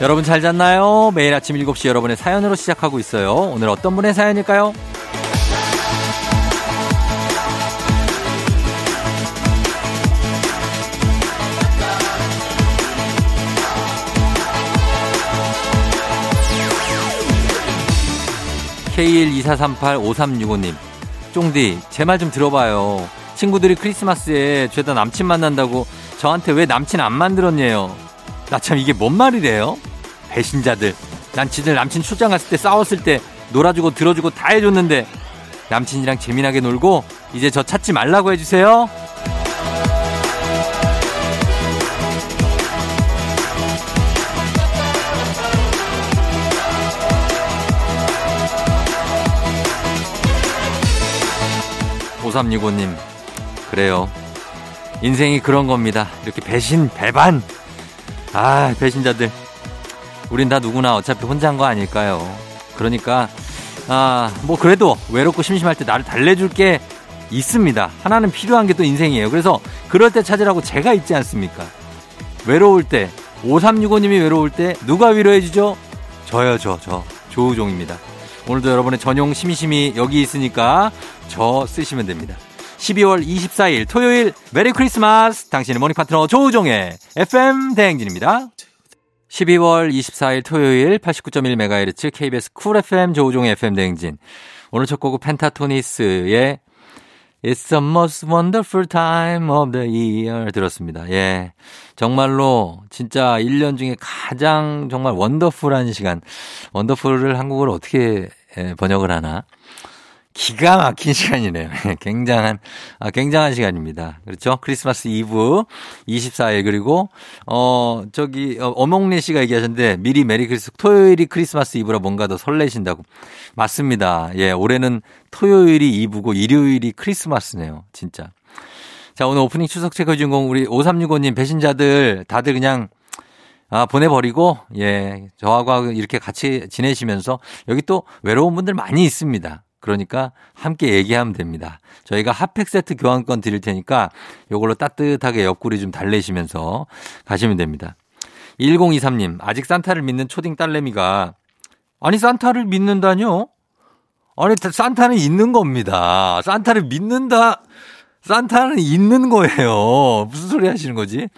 여러분 잘 잤나요? 매일 아침 7시 여러분의 사연으로 시작하고 있어요. 오늘 어떤 분의 사연일까요? K124385365님. 쫑디, 제 말 좀 들어봐요. 친구들이 크리스마스에 죄다 남친 만난다고 저한테 왜 남친 안 만들었냐요. 나 참 이게 뭔 말이래요? 배신자들. 난 지들 남친 출장 갔을 때 싸웠을 때 놀아주고 들어주고 다 해줬는데 남친이랑 재미나게 놀고 이제 저 찾지 말라고 해주세요. 오삼육오님 그래요. 인생이 그런 겁니다. 이렇게 배신, 배반. 아, 배신자들. 우린 다 누구나 어차피 혼자인 거 아닐까요? 그러니까, 아, 뭐 그래도 외롭고 심심할 때 나를 달래줄 게 있습니다. 하나는 필요한 게 또 인생이에요. 그래서 그럴 때 찾으라고 제가 있지 않습니까? 외로울 때, 5365님이 외로울 때 누가 위로해주죠? 저요, 저, 저. 조우종입니다. 오늘도 여러분의 전용 심심이 여기 있으니까 저 쓰시면 됩니다. 12월 24일 토요일 Merry Christmas 당신의 morning 파트너 조우종의 FM 대행진입니다. 12월 24일 토요일 89.1MHz KBS Cool FM 조우종의 FM 대행진. 오늘 첫 곡은 Pentatonix의 It's the most wonderful time of the year 들었습니다. 예. 정말로 진짜 1년 중에 가장 정말 wonderful한 시간. wonderful을 한국어로 어떻게 번역을 하나? 기가 막힌 시간이네요. 굉장한, 아, 굉장한 시간입니다. 그렇죠? 크리스마스 이브 24일 그리고, 어, 저기, 어, 어몽래 씨가 얘기하셨는데 미리 Merry Chris, 토요일이 크리스마스 이브라 뭔가 더 설레신다고. 맞습니다. 예, 올해는 토요일이 이브고 일요일이 크리스마스네요. 진짜. 자, 오늘 오프닝 출석 체크 주인공 우리 5365님 배신자들 다들 그냥 아, 보내버리고, 예, 저하고 이렇게 같이 지내시면서 여기 또 외로운 분들 많이 있습니다. 그러니까 함께 얘기하면 됩니다. 저희가 핫팩 세트 교환권 드릴 테니까 요걸로 따뜻하게 옆구리 좀 달래시면서 가시면 됩니다. 1023님, 아직 산타를 믿는 초딩 딸내미가 아니 산타를 믿는다뇨? 아니 산타는 있는 겁니다. 산타를 믿는다. 산타는 있는 거예요. 무슨 소리 하시는 거지?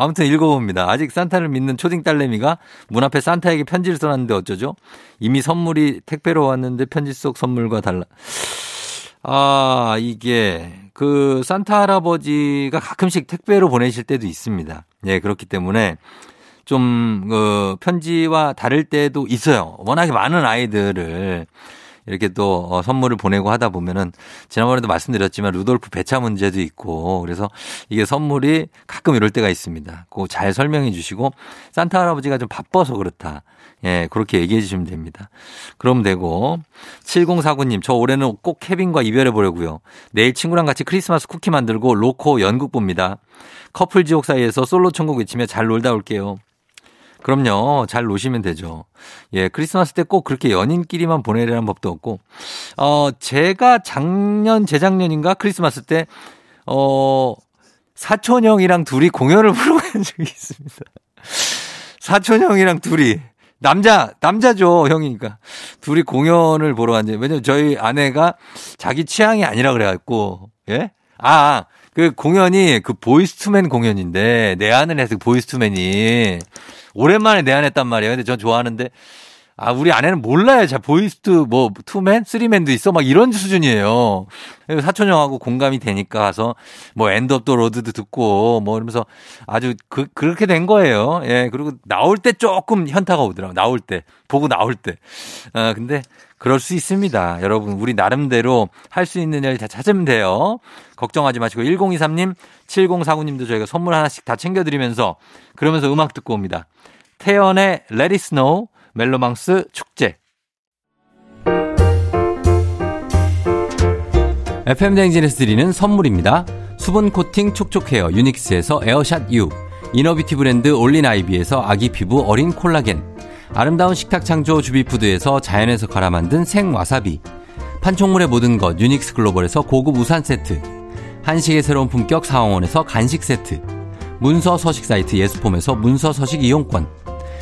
아무튼 읽어봅니다. 아직 산타를 믿는 초딩 딸내미가 문 앞에 산타에게 편지를 써놨는데 어쩌죠? 이미 선물이 택배로 왔는데 편지 속 선물과 달라. 아, 이게 그 산타 할아버지가 가끔씩 택배로 보내실 때도 있습니다. 예, 그렇기 때문에 좀, 그, 편지와 다를 때도 있어요. 워낙에 많은 아이들을 이렇게 또 어, 선물을 보내고 하다 보면은 지난번에도 말씀드렸지만 루돌프 배차 문제도 있고 그래서 이게 선물이 가끔 이럴 때가 있습니다. 꼭 잘 설명해 주시고 산타 할아버지가 좀 바빠서 그렇다. 예, 그렇게 얘기해 주시면 됩니다. 그럼 되고 7049님 저 올해는 꼭 케빈과 이별해 보려고요. 내일 친구랑 같이 크리스마스 쿠키 만들고 로코 연극 봅니다. 커플 지옥 사이에서 솔로 천국 외치며 잘 놀다 올게요. 그럼요. 잘 노시면 되죠. 예, 크리스마스 때 꼭 그렇게 연인끼리만 보내려는 법도 없고, 어, 제가 작년, 재작년인가 크리스마스 때, 어, 사촌 형이랑 둘이 공연을 보러 간 적이 있습니다. 사촌 형이랑 둘이. 남자, 남자죠, 형이니까. 둘이 공연을 보러 간 적이, 왜냐면 저희 아내가 자기 취향이 아니라 그래갖고, 예? 아, 그 공연이 그 보이스투맨 공연인데, 내 아는 해서 보이스투맨이. 오랜만에 내한했단 말이에요. 근데 전 좋아하는데 아, 우리 아내는 몰라요. 자, Boyz, 뭐, Two Men? Three Men도 있어? 막 이런 수준이에요. 사촌 형하고 공감이 되니까 가서, 뭐, End of the Road도 듣고, 뭐, 이러면서 아주 그, 그렇게 된 거예요. 예, 그리고 나올 때 조금 현타가 오더라고. 나올 때. 보고 나올 때. 아, 근데, 그럴 수 있습니다. 여러분, 우리 나름대로 할 수 있는 일 다 찾으면 돼요. 걱정하지 마시고, 1023님, 7049님도 저희가 선물 하나씩 다 챙겨드리면서, 그러면서 음악 듣고 옵니다. 태연의 Let It Snow, 멜로망스 축제. FM 대행진에서 드리는 선물입니다. 수분 코팅 촉촉 헤어 유닉스에서 에어샷 U, 이너비티 브랜드 올린 아이비에서 아기 피부 어린 콜라겐, 아름다운 식탁 창조 주비푸드에서 자연에서 갈아 만든 생와사비, 판촉물의 모든 것 유닉스 글로벌에서 고급 우산 세트, 한식의 새로운 품격 사원에서 간식 세트, 문서 서식 사이트 예스폼에서 문서 서식 이용권,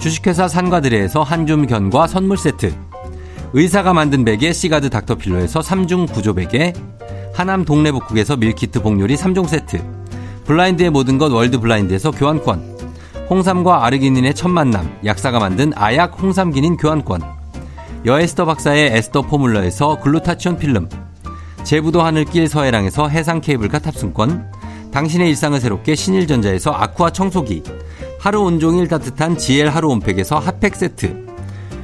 주식회사 산과드레에서 한줌 견과 선물 세트. 의사가 만든 베개 시가드 닥터필로에서 3중 구조 베개. 하남 동래복국에서 밀키트 복요리 3종 세트. 블라인드의 모든 것 월드 블라인드에서 교환권. 홍삼과 아르기닌의 첫 만남. 약사가 만든 아약 홍삼기닌 교환권. 여에스터 박사의 에스터 포뮬러에서 글루타치온 필름. 제부도 하늘길 서해랑에서 해상 케이블카 탑승권. 당신의 일상을 새롭게 신일전자에서 아쿠아 청소기 하루 온종일 따뜻한 GL 하루 온팩에서 핫팩 세트.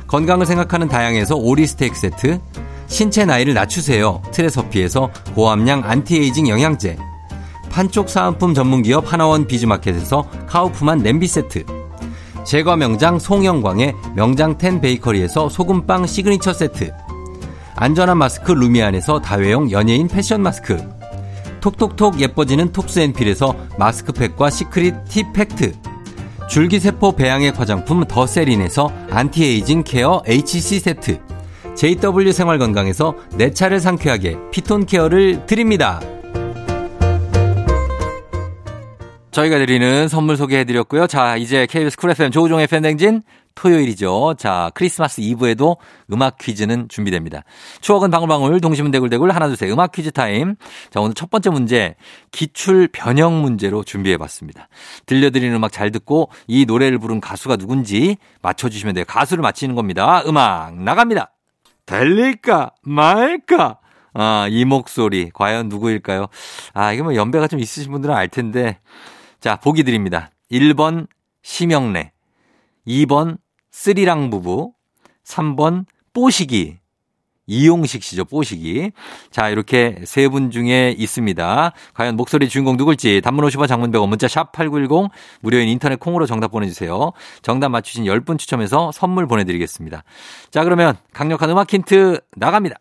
건강을 생각하는 다양에서 오리 스테이크 세트. 신체 나이를 낮추세요. 트레서피에서 고함량 안티에이징 영양제. 판촉 사은품 전문기업 하나원 비즈마켓에서 카우프만 냄비 세트. 제과 명장 송영광의 명장텐 베이커리에서 소금빵 시그니처 세트. 안전한 마스크 루미안에서 다회용 연예인 패션 마스크. 톡톡톡 예뻐지는 톡스앤필에서 마스크팩과 시크릿 티 팩트 줄기세포 배양액 화장품 더세린에서 anti-aging care HC 세트 JW 생활건강에서 내 차를 상쾌하게 피톤 care를 드립니다. 저희가 드리는 선물 소개해드렸고요. 자, 이제 KBS Cool FM 조우종의 FM댕진 토요일이죠. 자, 크리스마스 이브에도 음악 퀴즈는 준비됩니다. 추억은 방울방울, 동심은 대굴대굴, 하나, 둘, 셋, 음악 퀴즈 타임. 자, 오늘 첫 번째 문제, 기출 변형 문제로 준비해 봤습니다. 들려드리는 음악 잘 듣고 이 노래를 부른 가수가 누군지 맞춰주시면 돼요. 가수를 맞히는 겁니다. 음악 나갑니다. 달릴까 말까? 아, 이 목소리. 과연 누구일까요? 아, 이게 뭐 연배가 좀 있으신 분들은 알 텐데. 자, 보기 드립니다. 1번 심영래, 2번 쓰리랑 부부, 3번 뽀시기, 이용식 씨죠, 뽀식이. 자, 이렇게 세 분 중에 있습니다. 과연 목소리 주인공 누굴지 단문 50원 장문 100원 문자 샵 8910 무료인 인터넷 콩으로 정답 보내주세요. 정답 맞추신 10분 추첨해서 선물 보내드리겠습니다. 자, 그러면 강력한 음악 힌트 나갑니다.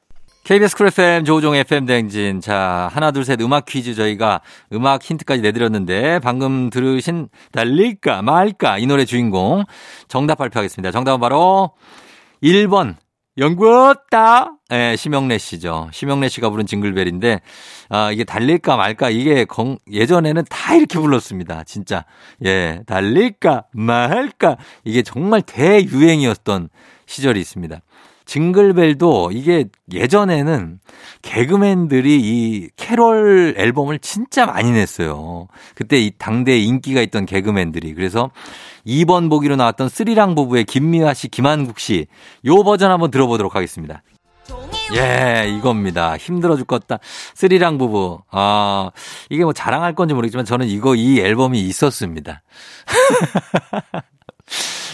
KBS Cool FM 조우종 FM 대행진. 자, 하나, 둘, 셋 음악 퀴즈 저희가 음악 힌트까지 내드렸는데 방금 들으신 달릴까 말까 이 노래 주인공 정답 발표하겠습니다. 정답은 바로 1번 연구었다. 예, 네, 심영래 씨죠. 심영래 씨가 부른 징글벨인데, 아, 이게 달릴까 말까, 이게 건, 예전에는 다 이렇게 불렀습니다. 진짜. 예, 달릴까 말까. 이게 정말 대유행이었던 시절이 있습니다. 징글벨도 이게 예전에는 개그맨들이 이 캐롤 앨범을 진짜 많이 냈어요. 그때 이 당대에 인기가 있던 개그맨들이. 그래서 2번 보기로 나왔던 스리랑 부부의 김미화 씨, 김한국 씨. 요 버전 한번 들어보도록 하겠습니다. 예, 이겁니다. 힘들어 죽겠다. 스리랑 부부. 아, 이게 뭐 자랑할 건지 모르겠지만 저는 이거, 이 앨범이 있었습니다.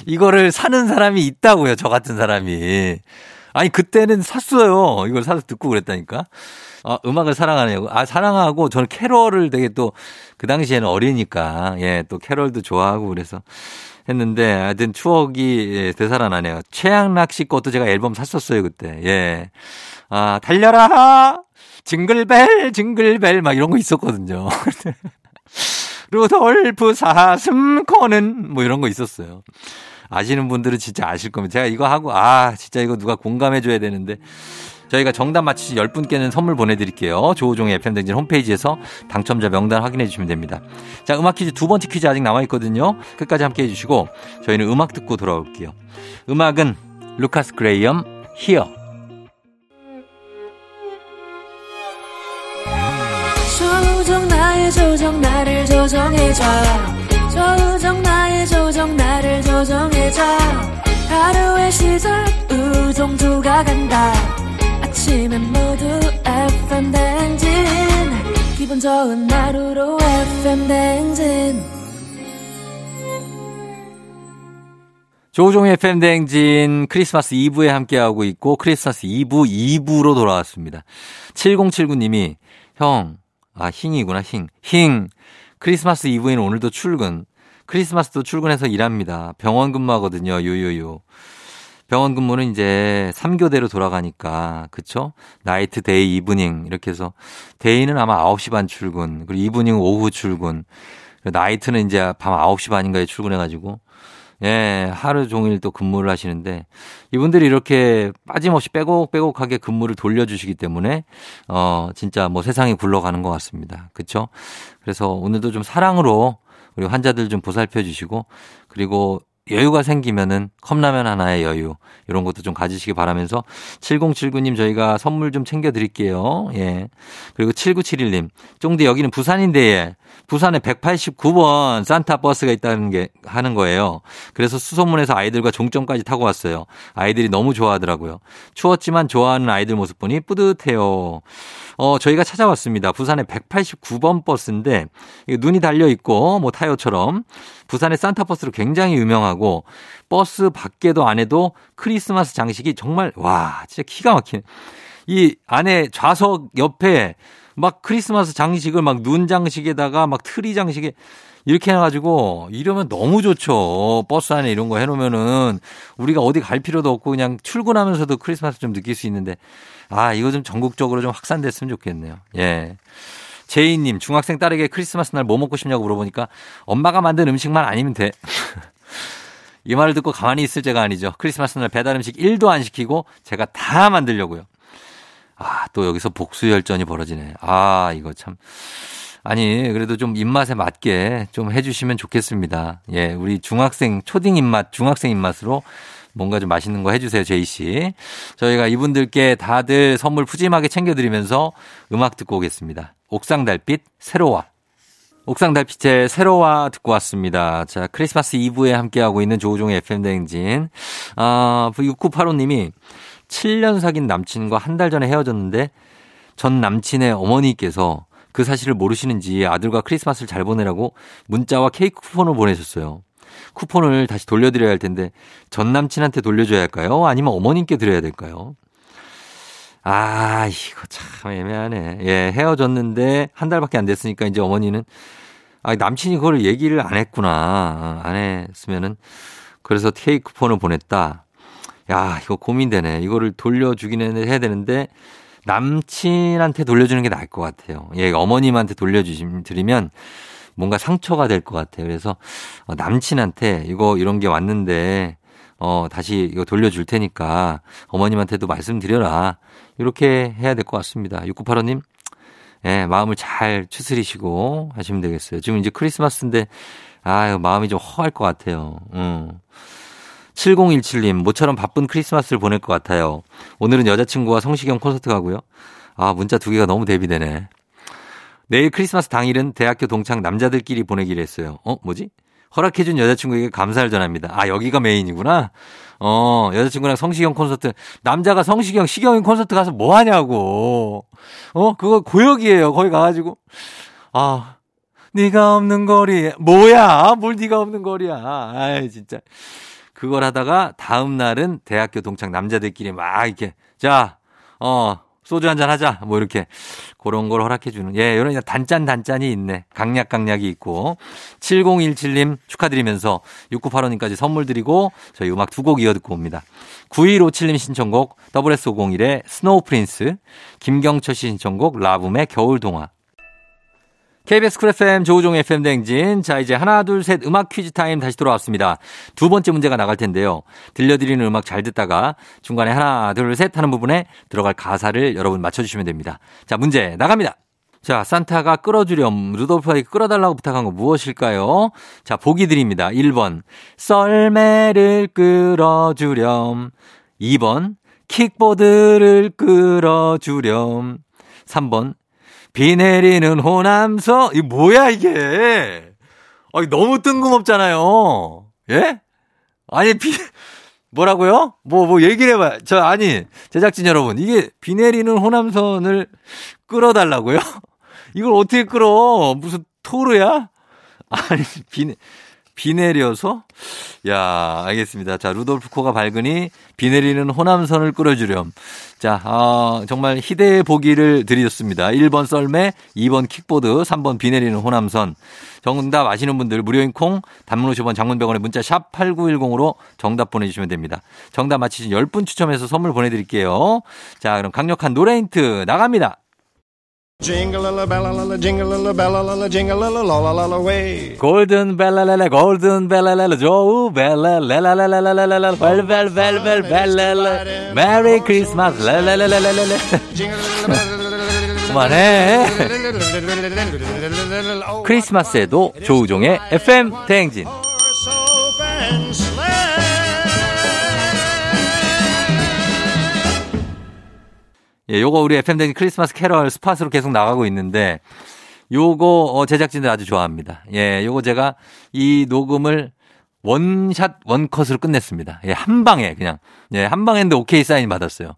이거를 사는 사람이 있다고요. 저 같은 사람이. 아니, 그때는 샀어요. 이걸 사서 듣고 그랬다니까. 아, 음악을 사랑하냐고. 아, 사랑하고 저는 캐럴을 되게 또 그 당시에는 어리니까, 예, 또 캐럴도 좋아하고 그래서 했는데 하여튼 추억이 예, 되살아나네요. 최양락 씨 것도 제가 앨범 샀었어요, 그때. 예. 아, 달려라! 징글벨, 징글벨, 막 이런 거 있었거든요. 루돌프 사슴코는 뭐 이런 거 있었어요. 아시는 분들은 진짜 아실 겁니다. 제가 이거 하고 아 진짜 이거 누가 공감해 줘야 되는데 저희가 정답 맞히신 10분께는 선물 보내드릴게요. 조우종의 FM댕진 홈페이지에서 당첨자 명단 확인해 주시면 됩니다. 자, 음악 퀴즈 두 번째 퀴즈 아직 남아있거든요. 끝까지 함께 해주시고 저희는 음악 듣고 돌아올게요. 음악은 루카스 그레이엄 히어. 조정 나의 조정 나를 조정해줘 조정 나의 조정 나를 조정해줘 하루의 시절 우정조가 간다 아침엔 모두 FM 댕진 기분 좋은 하루로 FM 댕진 조종의 FM 댕진 크리스마스 2부에 함께하고 있고 크리스마스 2부 2부로 돌아왔습니다. 7079님이 형, 아, 힝이구나, 힝. 힝. 크리스마스 이브에는 오늘도 출근. 크리스마스도 출근해서 일합니다. 병원 근무하거든요. 유유유. 병원 근무는 이제 3교대로 돌아가니까, 그쵸? night, day, evening, 이렇게 해서, day는 아마 9시 반 출근, 그리고 evening 오후 출근, night는 이제 밤 9시 반인가에 출근해가지고, 예, 하루 종일 또 근무를 하시는데 이분들이 이렇게 빠짐없이 빼곡빼곡하게 근무를 돌려주시기 때문에 어, 진짜 뭐 세상이 굴러가는 것 같습니다. 그쵸? 그래서 오늘도 좀 사랑으로 우리 환자들 좀 보살펴 주시고 그리고 여유가 생기면은 컵라면 하나의 여유 이런 것도 좀 가지시기 바라면서 7079님 저희가 선물 좀 챙겨 드릴게요. 예. 그리고 7971님 쫑디 여기는 부산인데 예. 부산에 189번 산타 버스가 있다는 게 하는 거예요. 그래서 수소문에서 아이들과 종점까지 타고 왔어요. 아이들이 너무 좋아하더라고요. 추웠지만 좋아하는 아이들 모습 보니 뿌듯해요. 어, 저희가 찾아왔습니다. 부산에 189번 버스인데 눈이 달려 있고 뭐 타요처럼 부산의 산타 버스로 굉장히 유명하고 버스 밖에도 안에도 크리스마스 장식이 정말 와 진짜 기가 막히네. 이 안에 좌석 옆에 막 크리스마스 장식을 막 눈 장식에다가 막 트리 장식에 이렇게 해가지고 이러면 너무 좋죠. 버스 안에 이런 거 해놓으면은 우리가 어디 갈 필요도 없고 그냥 출근하면서도 크리스마스 좀 느낄 수 있는데 아 이거 좀 전국적으로 좀 확산됐으면 좋겠네요. 예. 제이님 중학생 딸에게 크리스마스 날 뭐 먹고 싶냐고 물어보니까 엄마가 만든 음식만 아니면 돼. 이 말을 듣고 가만히 있을 제가 아니죠. 크리스마스 날 배달 음식 1도 안 시키고 제가 다 만들려고요. 아, 또 여기서 복수 열전이 벌어지네. 아, 이거 참. 아니, 그래도 좀 입맛에 맞게 좀 해주시면 좋겠습니다. 예, 우리 중학생, 초딩 입맛, 중학생 입맛으로 뭔가 좀 맛있는 거 해주세요, 제이 씨. 저희가 이분들께 다들 선물 푸짐하게 챙겨드리면서 음악 듣고 오겠습니다. 옥상 달빛, 새로와. 옥상 달빛의 새로와 듣고 왔습니다. 자, 크리스마스 이브에 함께하고 있는 조우종의 FM대행진. 아, 6985님이 7년 사귄 남친과 한 달 전에 헤어졌는데 전 남친의 어머니께서 그 사실을 모르시는지 아들과 크리스마스를 잘 보내라고 문자와 케이크 쿠폰을 보내셨어요. 쿠폰을 다시 돌려드려야 할 텐데 전 남친한테 돌려줘야 할까요? 아니면 어머님께 드려야 될까요? 아, 이거 참 애매하네. 예, 헤어졌는데 한 달밖에 안 됐으니까 이제 어머니는 아, 남친이 그걸 얘기를 안 했구나. 안 했으면은 그래서 케이크 쿠폰을 보냈다. 야, 이거 고민되네. 이거를 돌려주기는 해야 되는데 남친한테 돌려주는 게 나을 것 같아요. 예, 어머님한테 돌려주시면 뭔가 상처가 될 것 같아요. 그래서 어, 남친한테 이거 이런 게 왔는데 어, 다시 이거 돌려줄 테니까 어머님한테도 말씀드려라. 이렇게 해야 될 것 같습니다. 6985님, 예, 마음을 잘 추스리시고 하시면 되겠어요. 지금 이제 크리스마스인데, 아유, 마음이 좀 허할 것 같아요. 음. 7017님, 모처럼 바쁜 크리스마스를 보낼 것 같아요. 오늘은 여자친구와 성시경 콘서트 가고요. 아, 문자 두 개가 너무 대비되네. 내일 크리스마스 당일은 대학교 동창 남자들끼리 보내기로 했어요. 어, 뭐지? 허락해준 여자친구에게 감사를 전합니다. 아, 여기가 메인이구나? 어, 여자친구랑 성시경 콘서트. 남자가 성시경, 시경이 콘서트 가서 뭐 하냐고. 어, 그거 고역이에요. 거기 가가지고. 아, 네가 없는 거리. 뭐야? 뭘 네가 없는 거리야. 아이, 진짜. 그걸 하다가 다음 날은 대학교 동창 남자들끼리 막 이렇게 자, 어, 소주 한잔 하자. 뭐 이렇게 그런 걸 허락해 주는. 예, 이런 단짠 단짠이 있네. 강약 강약이 있고. 7017님 축하드리면서 6985님까지 선물 드리고 저희 음악 두 곡 이어 듣고 옵니다. 9157님 신청곡 SS501의 Snow Prince, 김경철 씨 신청곡 라붐의 겨울 동화. KBS Cool FM 조우종 FM 댕진. 자, 이제 하나, 둘, 셋 음악 퀴즈 타임 다시 돌아왔습니다. 두 번째 문제가 나갈 텐데요. 들려드리는 음악 잘 듣다가 중간에 하나, 둘, 셋 하는 부분에 들어갈 가사를 여러분 맞춰주시면 됩니다. 자, 문제 나갑니다. 자, 산타가 끌어주렴. 루돌프에게 끌어달라고 부탁한 거 무엇일까요? 자, 보기 드립니다. 1번. 썰매를 끌어주렴. 2번. 킥보드를 끌어주렴. 3번. 비 내리는 호남서. 이 뭐야, 이게? 아, 너무 뜬금없잖아요. 예? 아니, 비, 뭐라고요? 뭐, 뭐, 얘기를 해봐요. 저, 아니, 제작진 여러분. 이게 비 내리는 호남선을 끌어달라고요? 이걸 어떻게 끌어? 무슨 토르야? 아니, 비, 비 내려서? 야, 알겠습니다. 자, 루돌프 코가 밝으니 비 내리는 호남선을 끌어주렴. 자, 어, 정말 희대의 보기를 드리셨습니다. 1번 썰매, 2번 킥보드, 3번 비 내리는 호남선. 정답 아시는 분들 무료인 콩, 단문 50원 장문병원에 문자 샵 8910으로 정답 보내주시면 됩니다. 정답 맞히신 10분 추첨해서 선물 보내드릴게요. 자, 그럼 강력한 노래 힌트 나갑니다. 골든 벨라렐라 골든 벨라렐라 조우 벨라렐라렐라렐라렐라 벨벨벨벨 벨렐라 메리 크리스마스 렐라렐라렐라렐라 그만해. 크리스마스에도 조우종의 FM 대행진 예, 요거 우리 FM댕진 크리스마스 캐럴 스팟으로 계속 나가고 있는데, 요거, 어, 제작진들 아주 좋아합니다. 예, 요거 제가 이 녹음을 원샷, 원컷으로 끝냈습니다. 예, 한 방에 그냥. 예, 한 했는데 오케이 사인 받았어요.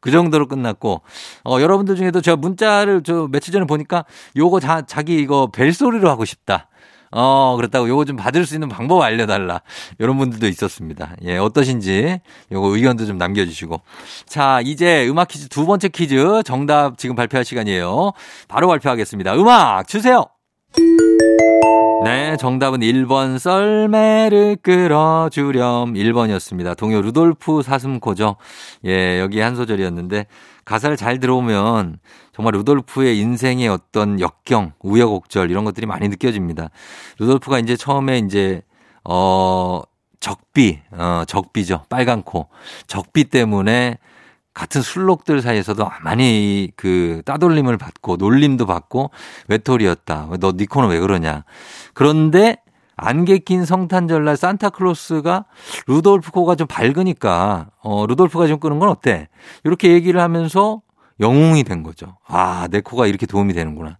그 정도로 끝났고, 어, 여러분들 중에도 저 문자를 저 며칠 전에 보니까 요거 자, 자기 이거 벨 소리로 하고 싶다. 어, 그렇다고 요거 좀 받을 수 있는 방법 알려달라. 이런 분들도 있었습니다. 예, 어떠신지 요거 의견도 좀 남겨주시고. 자, 이제 음악 퀴즈 두 번째 퀴즈 정답 지금 발표할 시간이에요. 바로 발표하겠습니다. 음악 주세요! 네, 정답은 1번 썰매를 끌어주렴 1번이었습니다. 동요 루돌프 사슴코죠. 예, 여기 한 소절이었는데 가사를 잘 들어보면 정말 루돌프의 인생의 어떤 역경, 우여곡절 이런 것들이 많이 느껴집니다. 루돌프가 이제 처음에 이제 어 적비, 어 적비죠. 빨간 코. 적비 때문에 같은 순록들 사이에서도 많이 그 따돌림을 받고 놀림도 받고 외톨이였다. 너 니 코는 왜 그러냐. 그런데 안개 낀 성탄절날 산타클로스가 루돌프 코가 좀 밝으니까 어 루돌프가 좀 끄는 건 어때? 이렇게 얘기를 하면서 영웅이 된 거죠. 아, 내 코가 이렇게 도움이 되는구나.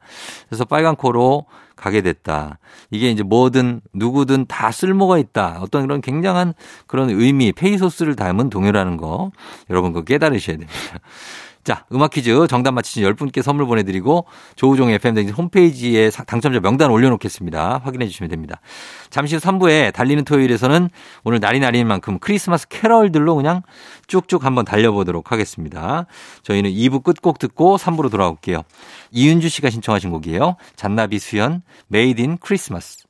그래서 빨간 코로 가게 됐다. 이게 이제 뭐든 누구든 다 쓸모가 있다. 어떤 그런 굉장한 그런 의미, 페이소스를 담은 동요라는 거 여러분 그 깨달으셔야 됩니다. 자, 음악 퀴즈 정답 맞히신 10분께 선물 보내드리고 조우종의 FM댕진 홈페이지에 당첨자 명단 올려놓겠습니다. 확인해 주시면 됩니다. 잠시 후 3부에 달리는 토요일에서는 오늘 날이 날인 만큼 크리스마스 캐럴들로 그냥 쭉쭉 한번 달려보도록 하겠습니다. 저희는 2부 끝곡 듣고 3부로 돌아올게요. 이윤주 씨가 신청하신 곡이에요. 잔나비 수연, Made in Christmas.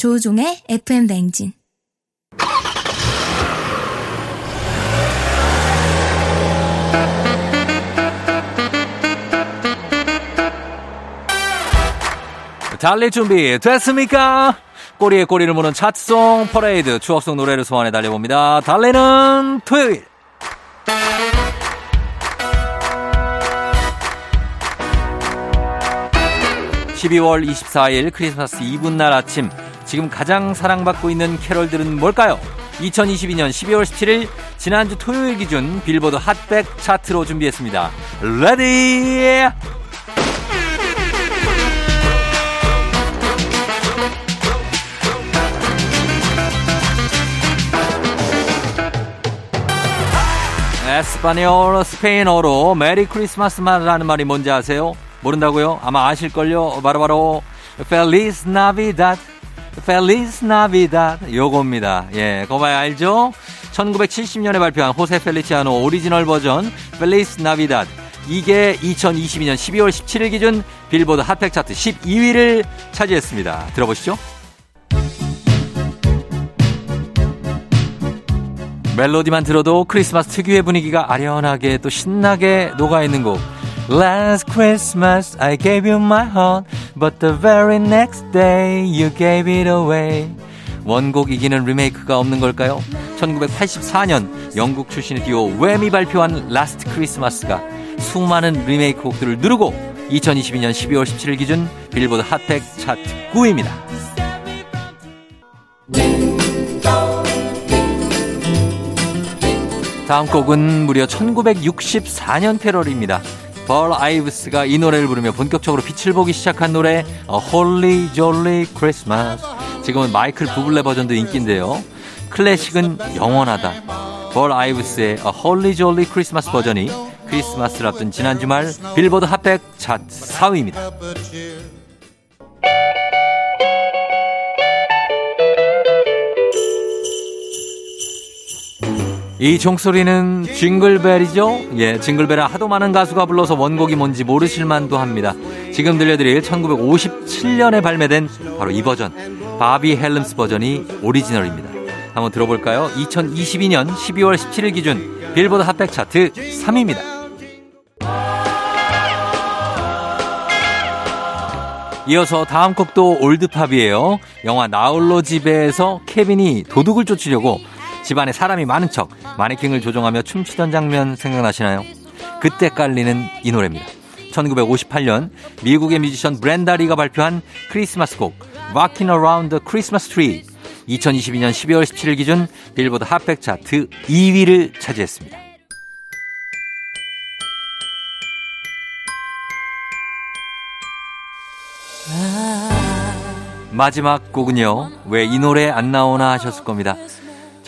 조종의 FM 냉진. 달릴 준비 됐습니까? 꼬리에 꼬리를 무는 차트송 퍼레이드 추억송 노래를 소환해 달려봅니다. 달리는 토요일. 12월 24일 크리스마스 이브날 아침 지금 가장 사랑받고 있는 캐럴들은 뭘까요? 2022년 12월 17일 지난주 토요일 기준 빌보드 Hot백 차트로 준비했습니다. Ready! Español 스페인어로 Merry Christmas라는 말이 뭔지 아세요? 모른다고요? 아마 아실걸요? 바로바로 Feliz Na Feliz Navidad 요겁니다. 예, 거봐요 알죠? 1970년에 발표한 호세 펠리치아노 오리지널 버전 Feliz Navidad 이게 2022년 12월 17일 기준 빌보드 Hot백 차트 12위를 차지했습니다. 들어보시죠. 멜로디만 들어도 크리스마스 특유의 분위기가 아련하게 또 신나게 녹아있는 곡 Last Christmas I gave you my heart, but the very next day you gave it away. 원곡 이기는 리메이크가 없는 걸까요? 1984년 영국 출신의 듀오 Wham!이 발표한 Last Christmas가 수많은 리메이크 곡들을 누르고 2022년 12월 17일 기준 빌보드 Hot백 차트 9위입니다. 다음 곡은 무려 1964년 캐럴입니다. 벌 아이브스가 이 노래를 부르며 본격적으로 빛을 보기 시작한 노래 Holly Jolly Christmas 지금은 마이클 부블레 버전도 인기인데요. 클래식은 영원하다. 벌 아이브스의 Holly Jolly Christmas 버전이 크리스마스를 앞둔 지난 주말 빌보드 Hot백 차트 4위입니다. 이 종소리는 징글벨이죠? 예, 징글벨은 하도 많은 가수가 불러서 원곡이 뭔지 모르실 만도 합니다. 지금 들려드릴 1957년에 발매된 바로 이 버전, 바비 헬름스 버전이 오리지널입니다. 한번 들어볼까요? 2022년 12월 17일 기준 빌보드 핫백 차트 3위입니다. 이어서 다음 곡도 올드팝이에요. 영화 나홀로 집에서 케빈이 도둑을 쫓으려고 집안에 사람이 많은 척 마네킹을 조종하며 춤추던 장면 생각나시나요? 그때 깔리는 이 노래입니다. 1958년 미국의 뮤지션 브렌다리가 발표한 크리스마스 곡 Walking Around the Christmas Tree 2022년 12월 17일 기준 빌보드 핫백 차트 2위를 차지했습니다. 마지막 곡은요. 왜 이 노래 안 나오나 하셨을 겁니다.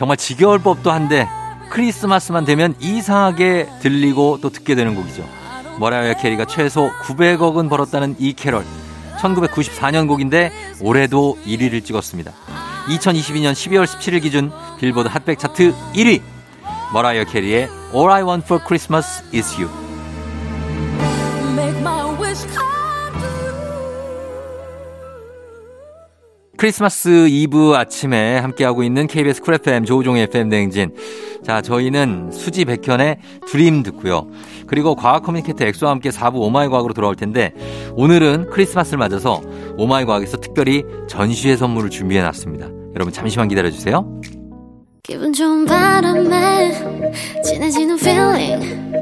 정말 지겨울 법도 한데 크리스마스만 되면 이상하게 들리고 또 듣게 되는 곡이죠. 머라이어 캐리가 최소 900억은 벌었다는 이 캐럴. 1994년 곡인데 올해도 1위를 찍었습니다. 2022년 12월 17일 기준 빌보드 핫백 차트 1위. 머라이어 캐리의 All I Want for Christmas is You. 크리스마스 이브 아침에 함께하고 있는 KBS 쿨 FM 조우종의 FM 대행진. 자, 저희는 수지 백현의 Dream 듣고요. 그리고 과학 커뮤니케이터 엑소와 함께 4부 oh my 과학으로 돌아올 텐데 오늘은 크리스마스를 맞아서 oh my 과학에서 특별히 전시회 선물을 준비해 놨습니다. 여러분 잠시만 기다려 주세요. 기분 좋은 바람에 진해지는 feeling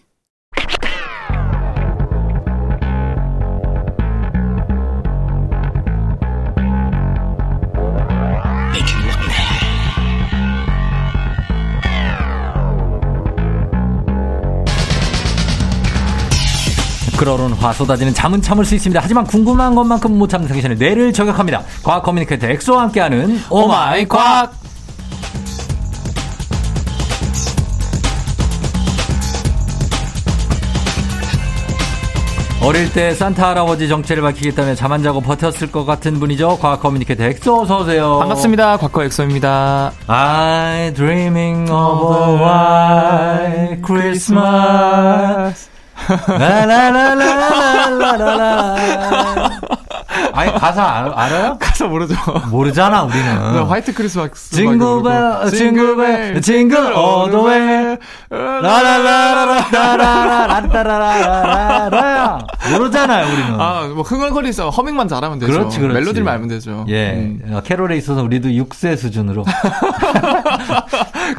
끓어오르는 화 쏟아지는 잠은 참을 수 있습니다. 하지만 궁금한 것만큼 못 참는 당신의 뇌를 저격합니다. 과학 커뮤니케이터 엑소와 함께하는 oh my 과학. 어릴 때 산타 할아버지 정체를 밝히겠다며 잠 안 자고 버텼을 것 같은 분이죠. 과학 커뮤니케이터 엑소 어서 오세요. 반갑습니다. 과커 엑소입니다. I dreaming of a white Christmas. 라라라라라라라. 아니 가사 알, 알아요? 가사 모르죠. 모르잖아 우리는. 네, 화이트 크리스마스. 징글벨 징글벨 징글 오더웨 라라라라라라라라라라라 모르잖아요 우리는. 아뭐 흥얼거리서 허밍만 잘하면 되죠. 그렇지 그렇지. 멜로디를 알면 되죠. 예. 음. 캐롤에 있어서 우리도 6세 수준으로.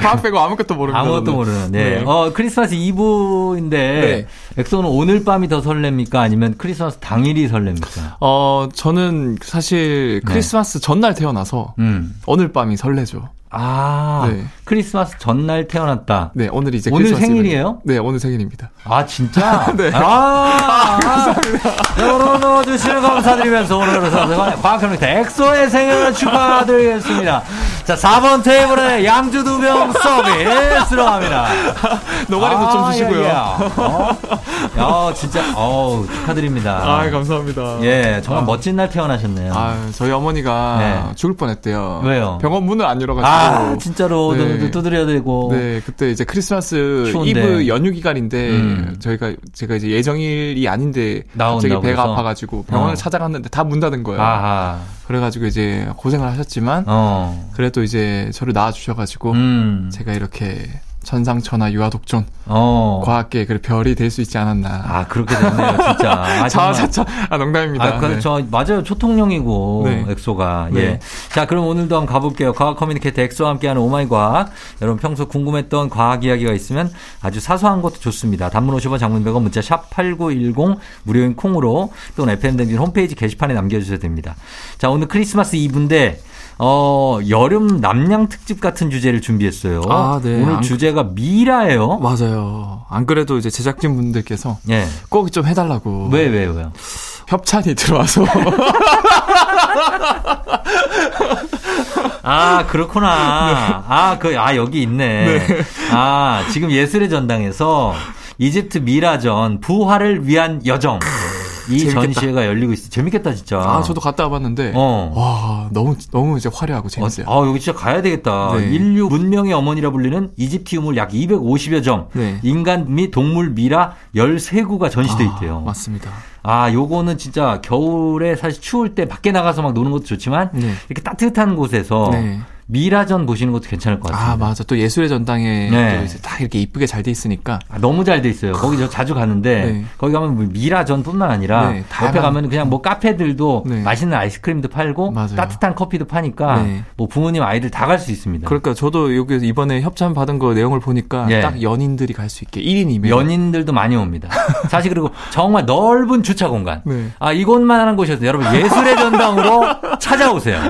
과학 빼고 아무것도 모르는 아무것도 모르는. 네. 네. 어 크리스마스 이브인데 네. 엑소는 오늘 밤이 더 설렙니까? 아니면 크리스마스 당일이 설렙니까? 어, 저는 사실 네. 크리스마스 네. 전날 태어나서 음. 오늘 밤이 설레죠. 아, 네. 크리스마스 전날 태어났다. 네, 오늘 이제 오늘 생일이에요? 네, 오늘 생일입니다. 아, 진짜? 네. 아, 아, 감사합니다. 여러분 주시는 감사드리면서 오늘 과학합니다. 엑소의 생일을 축하드리겠습니다. 자, 4번 테이블에 양주 두 병 서비스 들어갑니다. 노가리도 아, 좀 주시고요. 예, 예. 어? 야, 진짜, 어우, 축하드립니다. 아, 감사합니다. 예, 정말 아. 멋진 날 태어나셨네요. 아, 저희 어머니가 네. 죽을 뻔했대요. 왜요? 병원 문을 안 열어가지고. 아, 진짜로 네. 두드려야 되고. 네, 그때 이제 크리스마스 추운데. 이브 연휴 기간인데 음. 저희가 제가 이제 예정일이 아닌데 갑자기 배가 해서? 아파가지고 병원을 어. 찾아갔는데 다 문 닫은 거예요. 아하. 그래가지고 이제 고생을 하셨지만 어. 그래도 이제 저를 낳아주셔가지고 음. 제가 이렇게 천상천하 유아독존 어. 과학계 그 별이 될 수 있지 않았나. 아 그렇게 됐네요, 진짜. 아, 자자자. 아 농담입니다. 아, 그저 네. 맞아요, 초통령이고 네. 엑소가. 네. 예. 자 그럼 오늘도 한번 가볼게요. 과학 커뮤니케이터 엑소와 함께하는 oh my 과학. 여러분 평소 궁금했던 과학 이야기가 있으면 아주 사소한 것도 좋습니다. 단문 50원, 장문 100원, 문자 샵 #8910 무료인 콩으로 또는 FM 댕진 홈페이지 게시판에 남겨주셔도 됩니다. 자 오늘 크리스마스 이브인데. 어, 여름 남양 특집 같은 주제를 준비했어요. 아, 네. 오늘 안, 주제가 미라예요. 맞아요. 안 그래도 이제 제작진 분들께서 네. 꼭좀 해달라고. 왜, 왜, 왜요? 협찬이 들어와서. 아, 그렇구나. 네. 아, 그, 아, 여기 있네. 네. 아, 지금 예술의 전당에서 이집트 미라전 부활을 위한 여정. 이 재밌겠다. 전시회가 열리고 있어. 재밌겠다 진짜. 아 저도 갔다 와봤는데 어. 와 너무 너무 이제 화려하고 재밌어요. 어, 아 여기 진짜 가야 되겠다. 네. 인류 문명의 어머니라 불리는 이집트 유물 약 250여 점, 네. 인간 및 동물 미라 13구가 전시돼 아, 있대요. 맞습니다. 아, 요거는 진짜 겨울에 사실 추울 때 밖에 나가서 막 노는 것도 좋지만 네. 이렇게 따뜻한 곳에서 네. 미라전 보시는 것도 괜찮을 것 같아요. 아, 맞아. 또 예술의 전당에 네. 또 다 이렇게 이쁘게 잘 돼 있으니까. 아, 너무 잘 돼 있어요. 거기 저 자주 가는데 네. 거기 가면 뭐 미라전뿐만 아니라 네, 옆에 가면 그냥 뭐 카페들도 네. 맛있는 아이스크림도 팔고 맞아요. 따뜻한 커피도 파니까 네. 뭐 부모님 아이들 다 갈 수 있습니다. 그러니까 저도 여기 이번에 협찬 받은 거 내용을 보니까 예. 딱 연인들이 갈 수 있게 1인이면 연인들도 많이 옵니다. 사실 그리고 정말 넓은 주차 공간. 네. 아, 이곳만한 곳이어서 여러분 예술의 전당으로 찾아오세요.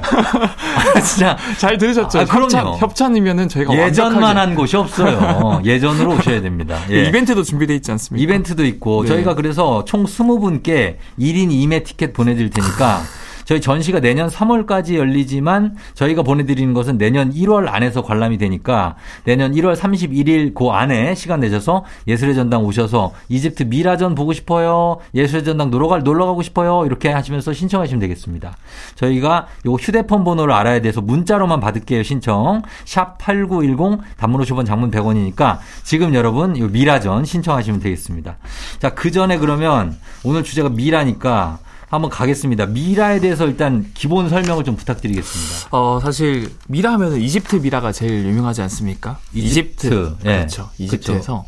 아, 진짜 잘 들으셨죠? 아, 그럼요. 협찬, 이면은 저희가 예전만 한 곳이 없어요. 예전으로 오셔야 됩니다. 예. 이벤트도 준비되어 있지 않습니까? 이벤트도 있고 네. 저희가 그래서 총 20분께 1인 2매 티켓 보내드릴 테니까 저희 전시가 내년 3월까지 열리지만 저희가 보내드리는 것은 내년 1월 안에서 관람이 되니까 내년 1월 31일 그 안에 시간 내셔서 예술의 전당 오셔서 이집트 미라전 보고 싶어요. 예술의 전당 놀러 갈 놀러 가고 싶어요. 이렇게 하시면서 신청하시면 되겠습니다. 저희가 요 휴대폰 번호를 알아야 돼서 문자로만 받을게요. 신청. 샵 8910 단문 50원 장문 100원이니까 지금 여러분 요 미라전 신청하시면 되겠습니다. 자, 그 전에 그러면 오늘 주제가 미라니까 한번 가겠습니다. 미라에 대해서 일단 기본 설명을 좀 부탁드리겠습니다. 어, 사실 미라 하면은 이집트 미라가 제일 유명하지 않습니까? 이집트. 이집트. 네. 그렇죠. 이집트에서.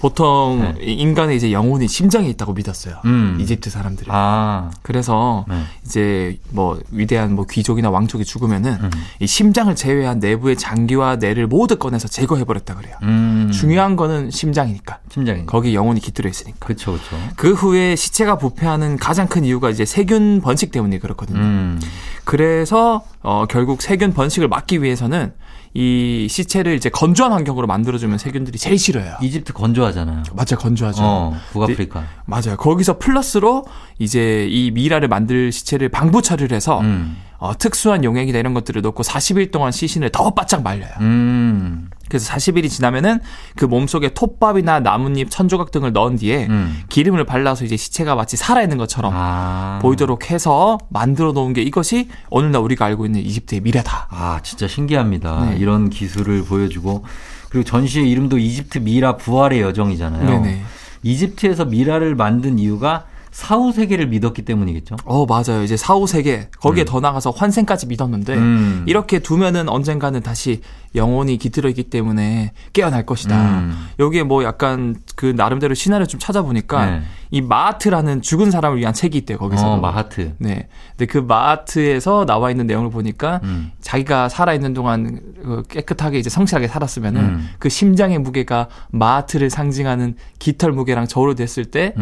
보통 네. 인간의 이제 영혼이 심장에 있다고 믿었어요. 음. 이집트 사람들이. 아. 그래서 네. 이제 뭐 위대한 뭐 귀족이나 왕족이 죽으면은 음. 이 심장을 제외한 내부의 장기와 뇌를 모두 꺼내서 제거해 버렸다 그래요. 음. 중요한 거는 심장이니까. 심장이. 거기 영혼이 깃들어 있으니까. 그렇죠, 그렇죠. 그 후에 시체가 부패하는 가장 큰 이유가 이제 세균 번식 때문에 그렇거든요. 음. 그래서 어 결국 세균 번식을 막기 위해서는 이 시체를 이제 건조한 환경으로 만들어주면 세균들이 제일 싫어요. 이집트 건조하잖아요. 맞아요, 건조하죠. 어, 북아프리카. 네, 맞아요. 거기서 플러스로 이제 이 미라를 만들 시체를 방부 처리를 해서 음. 어, 특수한 용액이나 이런 것들을 넣고 40일 동안 시신을 더 바짝 말려요. 음. 그래서 40일이 지나면은 그 몸속에 톱밥이나 나뭇잎, 천조각 등을 넣은 뒤에 음. 기름을 발라서 이제 시체가 마치 살아있는 것처럼 아. 보이도록 해서 만들어 놓은 게 이것이 오늘날 우리가 알고 있는 이집트의 미래다. 아, 진짜 신기합니다. 네. 이런 기술을 보여주고 그리고 전시의 이름도 이집트 미라 부활의 여정이잖아요. 네네. 이집트에서 미라를 만든 이유가 사후 세계를 믿었기 때문이겠죠. 어 맞아요. 이제 사후 세계 거기에 음. 더 나가서 환생까지 믿었는데 음. 이렇게 두면은 언젠가는 다시 영혼이 깃들어 있기 때문에 깨어날 것이다. 음. 여기에 뭐 약간 그 나름대로 시나리오 좀 찾아보니까 네. 이 마아트라는 죽은 사람을 위한 책이 있대요. 거기서. 어, 마아트. 네. 근데 그 마아트에서 나와 있는 내용을 보니까 음. 자기가 살아 있는 동안 그 깨끗하게 이제 성실하게 살았으면은 음. 그 심장의 무게가 마아트를 상징하는 깃털 무게랑 저울로 됐을 때.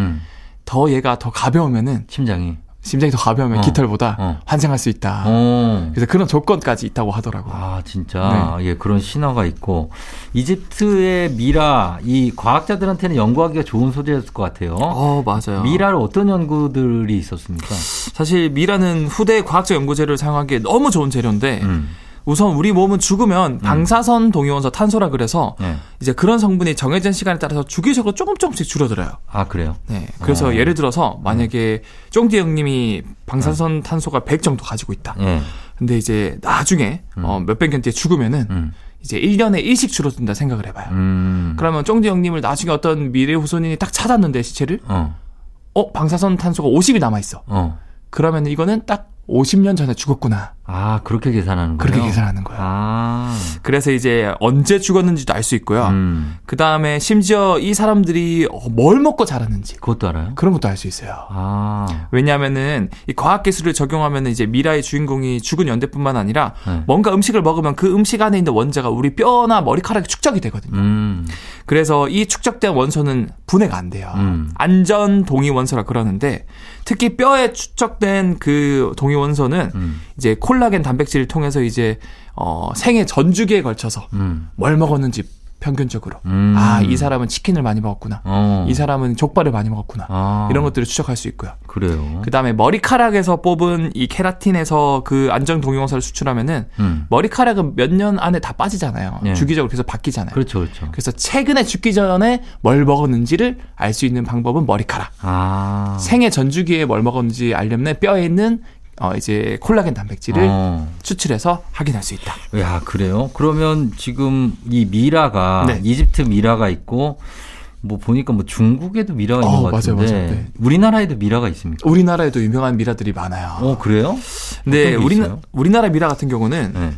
음. 더 얘가 더 가벼우면은 심장이 심장이 더 가벼우면 어. 깃털보다 어. 환생할 수 있다. 어. 그래서 그런 조건까지 있다고 하더라고요. 아 진짜 네. 예 그런 신화가 있고 이집트의 미라 이 과학자들한테는 연구하기가 좋은 소재였을 것 같아요. 어 맞아요. 미라를 어떤 연구들이 있었습니까? 사실 미라는 후대 과학적 연구재료를 사용하기에 너무 좋은 재료인데. 음. 우선 우리 몸은 죽으면 음. 방사선 동위원소 탄소라 그래서 네. 이제 그런 성분이 정해진 시간에 따라서 주기적으로 조금 조금씩 줄어들어요. 아 그래요? 네. 그래서 어. 예를 들어서 만약에 쫑디 형님이 방사선 탄소가 100 정도 가지고 있다. 네. 근데 이제 나중에 음. 어, 몇백 년 뒤에 죽으면은 음. 이제 1년에 1씩 줄어든다 생각을 해봐요. 음. 그러면 쫑디 형님을 나중에 어떤 미래 후손인이 딱 찾았는데 시체를 어, 어 방사선 탄소가 50이 남아 있어. 어. 그러면 이거는 딱 50년 전에 죽었구나. 아, 그렇게 계산하는 거예요? 그렇게 계산하는 거예요. 아. 그래서 이제 언제 죽었는지도 알 수 있고요. 음. 그 다음에 심지어 이 사람들이 뭘 먹고 자랐는지. 그것도 알아요? 그런 것도 알 수 있어요. 아. 왜냐하면은 이 과학기술을 적용하면 이제 미라의 주인공이 죽은 연대뿐만 아니라 네. 뭔가 음식을 먹으면 그 음식 안에 있는 원자가 우리 뼈나 머리카락에 축적이 되거든요. 음. 그래서 이 축적된 원소는 분해가 안 돼요. 음. 안전 동위 원소라 그러는데 특히 뼈에 축적된 그 동위 원소는 음. 이제 콜 라겐 단백질을 통해서 이제 어 생애 전 주기에 걸쳐서 음. 뭘 먹었는지 평균적으로 음. 아이 사람은 치킨을 많이 먹었구나 어. 이 사람은 족발을 많이 먹었구나 아. 이런 것들을 추적할 수 있고요. 그래요. 그 다음에 머리카락에서 뽑은 이 케라틴에서 그 안정 동용원소를 수출하면은 음. 머리카락은 몇 년 안에 다 빠지잖아요. 예. 주기적으로 계속 바뀌잖아요. 그렇죠, 그렇죠. 그래서 최근에 죽기 전에 뭘 먹었는지를 알 수 있는 방법은 머리카락. 아. 생애 전주기에 뭘 먹었는지 알려면 뼈에 있는 어 이제 콜라겐 단백질을 어. 추출해서 확인할 수 있다. 야 그래요? 그러면 지금 이 미라가 네. 이집트 미라가 있고 뭐 보니까 뭐 중국에도 미라가 있는 어, 것 같은데 맞아요, 맞아요. 네. 우리나라에도 미라가 있습니까? 우리나라에도 유명한 미라들이 많아요. 어 그래요? 네, 우리 우리나라 미라 같은 경우는 네.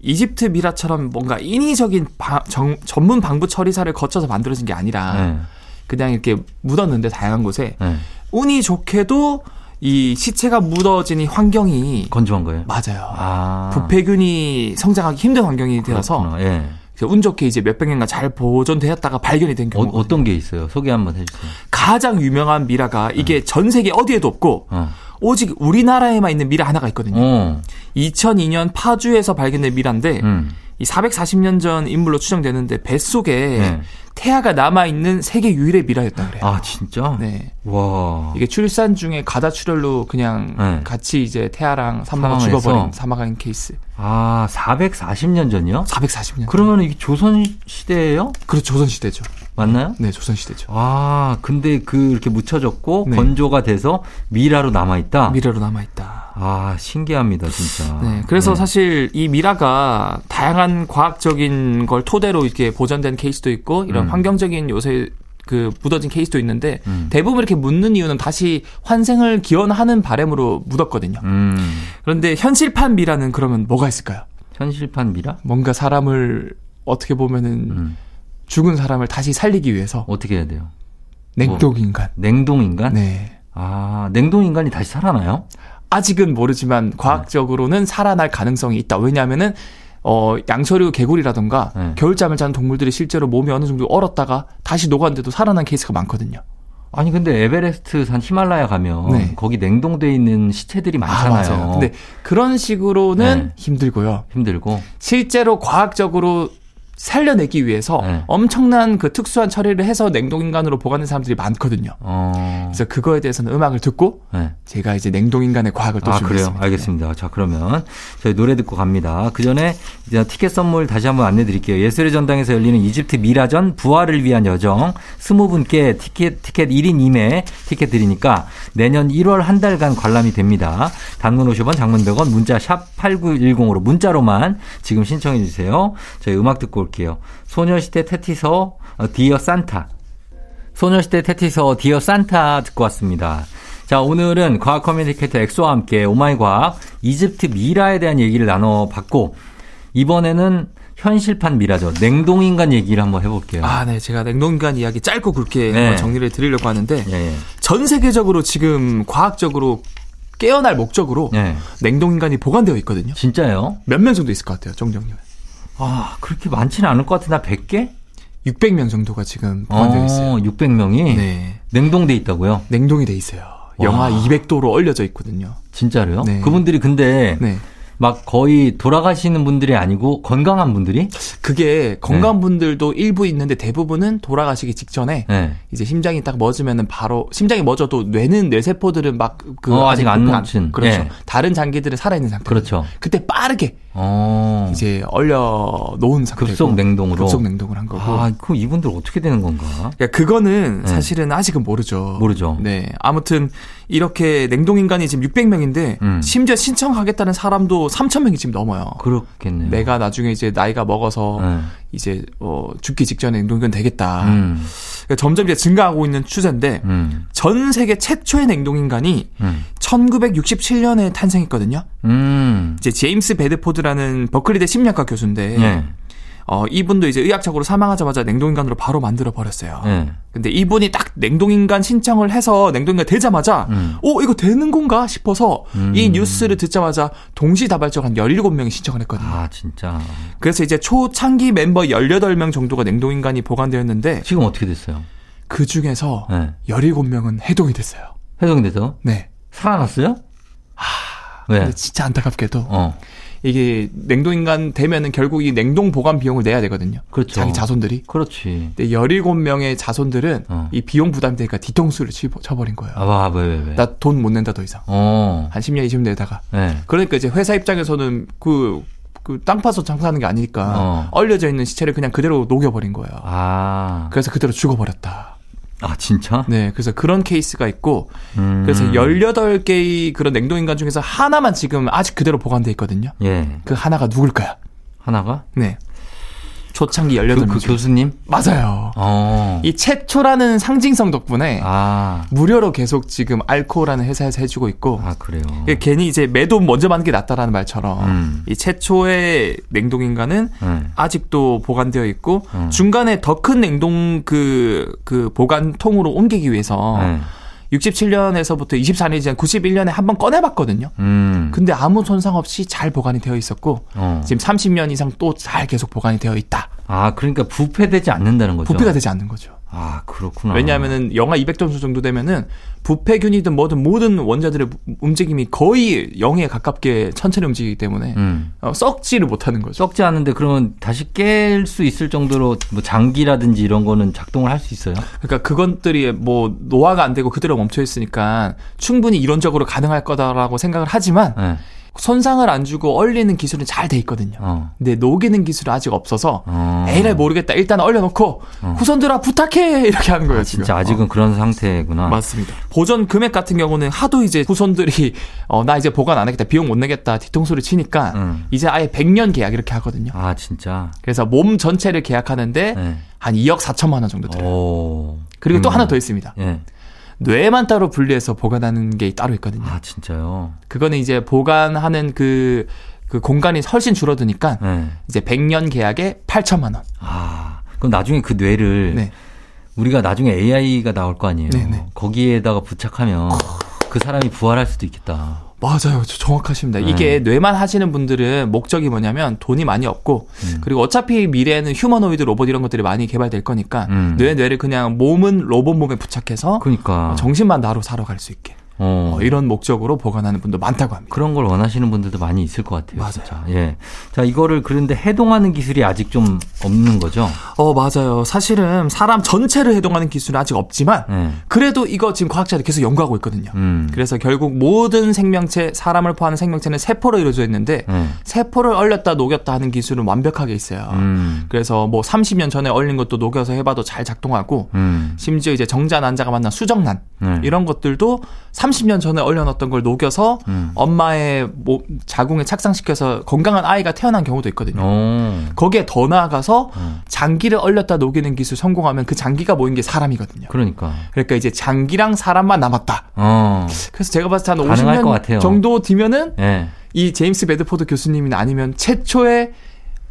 이집트 미라처럼 뭔가 인위적인 바, 정, 전문 방부 처리사를 거쳐서 만들어진 게 아니라 네. 그냥 이렇게 묻었는데 다양한 곳에 네. 운이 좋게도 이 시체가 묻어진 이 환경이 건조한 거예요. 맞아요. 아. 부패균이 성장하기 힘든 환경이 되어서 예. 운 좋게 이제 몇백 년간 잘 보존되었다가 발견이 된 경우. 어, 떤게 있어요? 소개 한번 해주세요. 가장 유명한 미라가 이게 네. 전 세계 어디에도 없고 어. 오직 우리나라에만 있는 미라 하나가 있거든요. 어. 2002년 파주에서 발견된 미라인데 음. 이 440년 전 인물로 추정되는데 뱃속에 네. 태아가 남아 있는 세계 유일의 미라였다 그래요. 아 진짜? 네. 와. 이게 출산 중에 가다 출혈로 그냥 네. 같이 이제 태아랑 산모가 죽어버린 사망한 케이스. 아 440년 전이요? 440년. 그러면 이게 조선 시대예요? 그렇죠 조선 시대죠. 맞나요? 네 조선 시대죠. 아 근데 그 이렇게 묻혀졌고 네. 건조가 돼서 미라로 남아 있다. 미라로 남아 있다. 아, 신기합니다, 진짜. 네. 그래서 네. 사실 이 미라가 다양한 과학적인 걸 토대로 이렇게 보존된 케이스도 있고 이런 음. 환경적인 요새 그 묻어진 케이스도 있는데 음. 대부분 이렇게 묻는 이유는 다시 환생을 기원하는 바램으로 묻었거든요. 음. 그런데 현실판 미라는 그러면 뭐가 있을까요? 현실판 미라? 뭔가 사람을 어떻게 보면은 음. 죽은 사람을 다시 살리기 위해서 어떻게 해야 돼요? 냉동 인간. 뭐, 냉동 인간? 네. 아, 냉동 인간이 다시 살아나요? 아직은 모르지만 과학적으로는 살아날 가능성이 있다. 왜냐하면은 어, 양서류 개구리라던가 네. 겨울잠을 자는 동물들이 실제로 몸이 어느 정도 얼었다가 다시 녹았는데도 살아난 케이스가 많거든요. 아니 근데 에베레스트 산 히말라야 가면 네. 거기 냉동돼 있는 시체들이 아, 많잖아요. 아, 근데 그런 식으로는 네. 힘들고요. 힘들고 실제로 과학적으로 살려내기 위해서 네. 엄청난 그 특수한 처리를 해서 냉동인간으로 보관하는 사람들이 많거든요. 어... 그래서 그거에 대해서는 음악을 듣고 네. 제가 이제 냉동인간의 과학을 또 아, 준비했습니다. 그래요? 알겠습니다. 자 그러면 저희 노래 듣고 갑니다. 그 전에 이제 티켓 선물 다시 한번 안내드릴게요. 예술의 전당에서 열리는 이집트 미라전 부활을 위한 여정 20분께 티켓 티켓 1인 2매 티켓 드리니까 내년 1월 한 달간 관람이 됩니다. 단문 50원, 장문 100원, 문자 샵 8910으로 문자로만 지금 신청해 주세요. 저희 음악 듣고 올게요. 소녀시대 태티서 어, Dear Santa. 소녀시대 태티서 Dear Santa 듣고 왔습니다. 자, 오늘은 과학 커뮤니케이터 엑소와 함께 oh my 과학 이집트 미라에 대한 얘기를 나눠봤고, 이번에는 현실판 미라죠. 냉동인간 얘기를 한번 해볼게요. 아, 네. 제가 냉동인간 이야기 짧고 굵게 네. 정리를 드리려고 하는데, 예, 예. 전 세계적으로 지금 과학적으로 깨어날 목적으로 예. 냉동인간이 보관되어 있거든요. 진짜요? 몇 명 정도 있을 것 같아요, 정정님? 아, 그렇게 많지는 않을 것 같은데, 100개? 600명 정도가 지금 보관되어 있어요. 어, 600명이? 네. 냉동돼 있다고요? 냉동이 돼 있어요. 영하 200도로 얼려져 있거든요. 진짜로요? 네. 그분들이 근데 네. 막 거의 돌아가시는 분들이 아니고 건강한 분들이? 그게 건강한 네. 분들도 일부 있는데 대부분은 돌아가시기 직전에 네. 이제 심장이 딱 멎으면은 바로 심장이 멎어도 뇌는 뇌세포들은 막그 어, 아직 안 멈춘 그렇죠. 네. 다른 장기들은 살아 있는 상태. 그렇죠. 그때 빠르게 어. 이제 얼려 놓은 상태. 급속 냉동으로. 급속 냉동을 한 거고. 아, 그 이분들 어떻게 되는 건가? 그러니까 그거는 네. 사실은 아직은 모르죠. 모르죠. 네. 아무튼 이렇게 냉동 인간이 지금 600명인데 음. 심지어 신청하겠다는 사람도 3,000명이 지금 넘어요. 그렇겠네요. 내가 나중에 이제 나이가 먹어서 네. 이제 어 죽기 직전에 냉동인간 되겠다. 음. 그러니까 점점 이제 증가하고 있는 추세인데 음. 전 세계 최초의 냉동 인간이 음. 1967년에 탄생했거든요. 음. 이제 제임스 베드포드라는 버클리대 심리학과 교수인데 네. 어, 이분도 이제 의학적으로 사망하자마자 냉동인간으로 바로 만들어 버렸어요. 네. 근데 이분이 딱 냉동인간 신청을 해서 냉동인간 되자마자, 음. 오, 이거 되는 건가 싶어서 음. 이 뉴스를 듣자마자 동시다발적 한 17명이 신청을 했거든요. 아, 진짜. 그래서 이제 초창기 멤버 18명 정도가 냉동인간이 보관되었는데. 지금 어떻게 됐어요? 그 중에서 네. 17명은 해동이 됐어요. 해동이 돼서? 네. 살아났어요? 하, 왜? 근데 진짜 안타깝게도. 어. 이게 냉동인간 되면은 결국 이 냉동 보관 비용을 내야 되거든요. 그렇죠. 자기 자손들이. 그렇지. 근데 17명의 자손들은 어. 이 비용 부담 되니까 뒤통수를 쳐버린 거예요. 아, 왜, 왜, 왜? 나 돈 못 낸다 더 이상. 어. 한 10년, 20년 내다가. 네. 그러니까 이제 회사 입장에서는 그, 그 땅 파서 장사하는 게 아니니까 어. 얼려져 있는 시체를 그냥 그대로 녹여버린 거예요. 아. 그래서 그대로 죽어버렸다. 아, 진짜? 네. 그래서 그런 케이스가 있고, 음. 그래서 18개의 그런 냉동인간 중에서 하나만 지금 아직 그대로 보관돼 있거든요. 예. 그 하나가 누굴까요? 하나가? 네. 초창기 18명. 그, 그 교수님? 맞아요. 어. 이 최초라는 상징성 덕분에 아. 무료로 계속 지금 알코라는 회사에서 해주고 있고. 아, 그래요? 괜히 이제 매도 먼저 받는 게 낫다라는 말처럼 음. 이 최초의 냉동인간은 음. 아직도 보관되어 있고 음. 중간에 더 큰 냉동 그, 그 보관통으로 옮기기 위해서 네. 67년에서부터 24년이 지난 91년에 한 번 꺼내봤거든요. 음. 근데 아무 손상 없이 잘 보관이 되어 있었고 어. 지금 30년 이상 또 잘 계속 보관이 되어 있다. 아 그러니까 부패되지 않는다는 거죠. 부패가 되지 않는 거죠. 아, 그렇구나. 왜냐하면은 영하 200점수 정도 되면은 부패균이든 뭐든 모든 원자들의 움직임이 거의 0에 가깝게 천천히 움직이기 때문에 음. 어, 썩지를 못하는 거죠. 썩지 않은데 그러면 다시 깰 수 있을 정도로 뭐 장기라든지 이런 거는 작동을 할 수 있어요? 그러니까 그것들이 뭐 노화가 안 되고 그대로 멈춰 있으니까 충분히 이론적으로 가능할 거다라고 생각을 하지만 네. 손상을 안 주고 얼리는 기술은 잘 돼 있거든요. 어. 근데 녹이는 기술이 아직 없어서 어. 에이를 모르겠다. 일단 얼려놓고 어. 후손들아 부탁해 이렇게 하는 거예요. 아, 진짜 지금. 아직은 어. 그런 상태구나. 맞습니다. 보존 금액 같은 경우는 하도 이제 후손들이 어, 나 이제 보관 안 하겠다. 비용 못 내겠다. 뒤통수를 치니까 음. 이제 아예 100년 계약 이렇게 하거든요. 아 진짜. 그래서 몸 전체를 계약하는데 네. 한 2억 4천만 원 정도 들어요. 오. 그리고 음. 또 하나 더 있습니다. 예. 뇌만 따로 분리해서 보관하는 게 따로 있거든요. 아, 진짜요? 그거는 이제 보관하는 그, 그 공간이 훨씬 줄어드니까 네. 이제 100년 계약에 8천만 원. 아, 그럼 나중에 그 뇌를 네. 우리가 나중에 AI가 나올 거 아니에요. 네네. 네. 거기에다가 부착하면 그 사람이 부활할 수도 있겠다. 맞아요. 정확하십니다. 네. 이게 뇌만 하시는 분들은 목적이 뭐냐면 돈이 많이 없고 음. 그리고 어차피 미래에는 휴머노이드 로봇 이런 것들이 많이 개발될 거니까 음. 뇌 뇌를 그냥 몸은 로봇 몸에 부착해서 그러니까. 정신만 나로 살아갈 수 있게. 어. 어, 이런 목적으로 보관하는 분도 많다고 합니다. 그런 걸 원하시는 분들도 많이 있을 것 같아요. 맞아요. 진짜. 예. 자, 이거를 그런데 해동하는 기술이 아직 좀 없는 거죠? 어, 맞아요. 사실은 사람 전체를 해동하는 기술은 아직 없지만 예. 그래도 이거 지금 과학자들이 계속 연구하고 있거든요. 음. 그래서 결국 모든 생명체, 사람을 포함한 생명체는 세포로 이루어져 있는데 예. 세포를 얼렸다 녹였다 하는 기술은 완벽하게 있어요. 음. 그래서 뭐 30년 전에 얼린 것도 녹여서 해봐도 잘 작동하고 음. 심지어 이제 정자 난자가 만난 수정란 예. 이런 것들도 30년 전에 얼려놨던 걸 녹여서 음. 엄마의 뭐 자궁에 착상시켜서 건강한 아이가 태어난 경우도 있거든요. 오. 거기에 더 나아가서 음. 장기를 얼렸다 녹이는 기술 성공하면 그 장기가 모인 게 사람이거든요. 그러니까. 그러니까 이제 장기랑 사람만 남았다. 어. 그래서 제가 봤을 때 한 50년 정도 뒤면은 네. 이 제임스 베드포드 교수님이나 아니면 최초의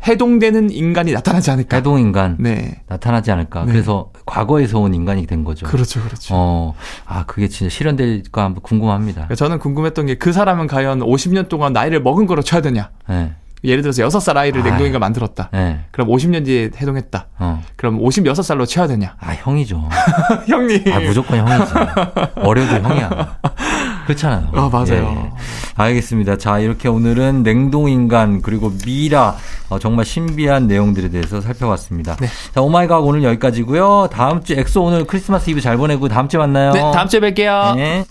해동되는 인간이 나타나지 않을까. 해동 인간. 네. 나타나지 않을까. 네. 그래서 과거에서 온 인간이 된 거죠. 그렇죠, 그렇죠. 어, 아 그게 진짜 실현될까 한번 궁금합니다. 그러니까 저는 궁금했던 게 그 사람은 과연 50년 동안 나이를 먹은 거로 쳐야 되냐. 네. 예를 들어서 6살 아이를 아, 냉동인간 만들었다. 네. 그럼 50년 뒤에 해동했다. 어. 그럼 56살로 쳐야 되냐? 아, 형이죠. 형님. 아, 무조건 형이지. 어려도 형이야. 그렇잖아요. 아, 맞아요. 예. 알겠습니다. 자, 이렇게 오늘은 냉동인간, 그리고 미라, 어, 정말 신비한 내용들에 대해서 살펴봤습니다. 네. 자, oh my 과학 오늘 여기까지고요 다음 주 엑소 오늘 크리스마스 이브 잘 보내고 다음 주에 만나요. 네, 다음 주에 뵐게요. 네.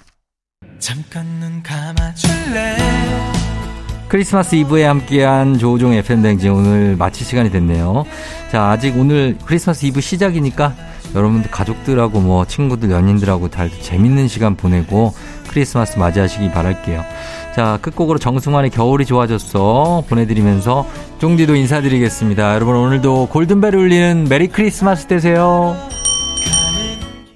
잠깐 눈 감아줄래? 크리스마스 이브에 함께한 조우종 FM 대행진 오늘 마칠 시간이 됐네요. 자, 아직 오늘 크리스마스 이브 시작이니까 여러분들 가족들하고 뭐 친구들, 연인들하고 잘 재밌는 시간 보내고 크리스마스 맞이하시기 바랄게요. 자, 끝곡으로 정승환의 겨울이 좋아졌어 보내드리면서 쫑디도 인사드리겠습니다. 여러분 오늘도 골든벨 울리는 메리 크리스마스 되세요.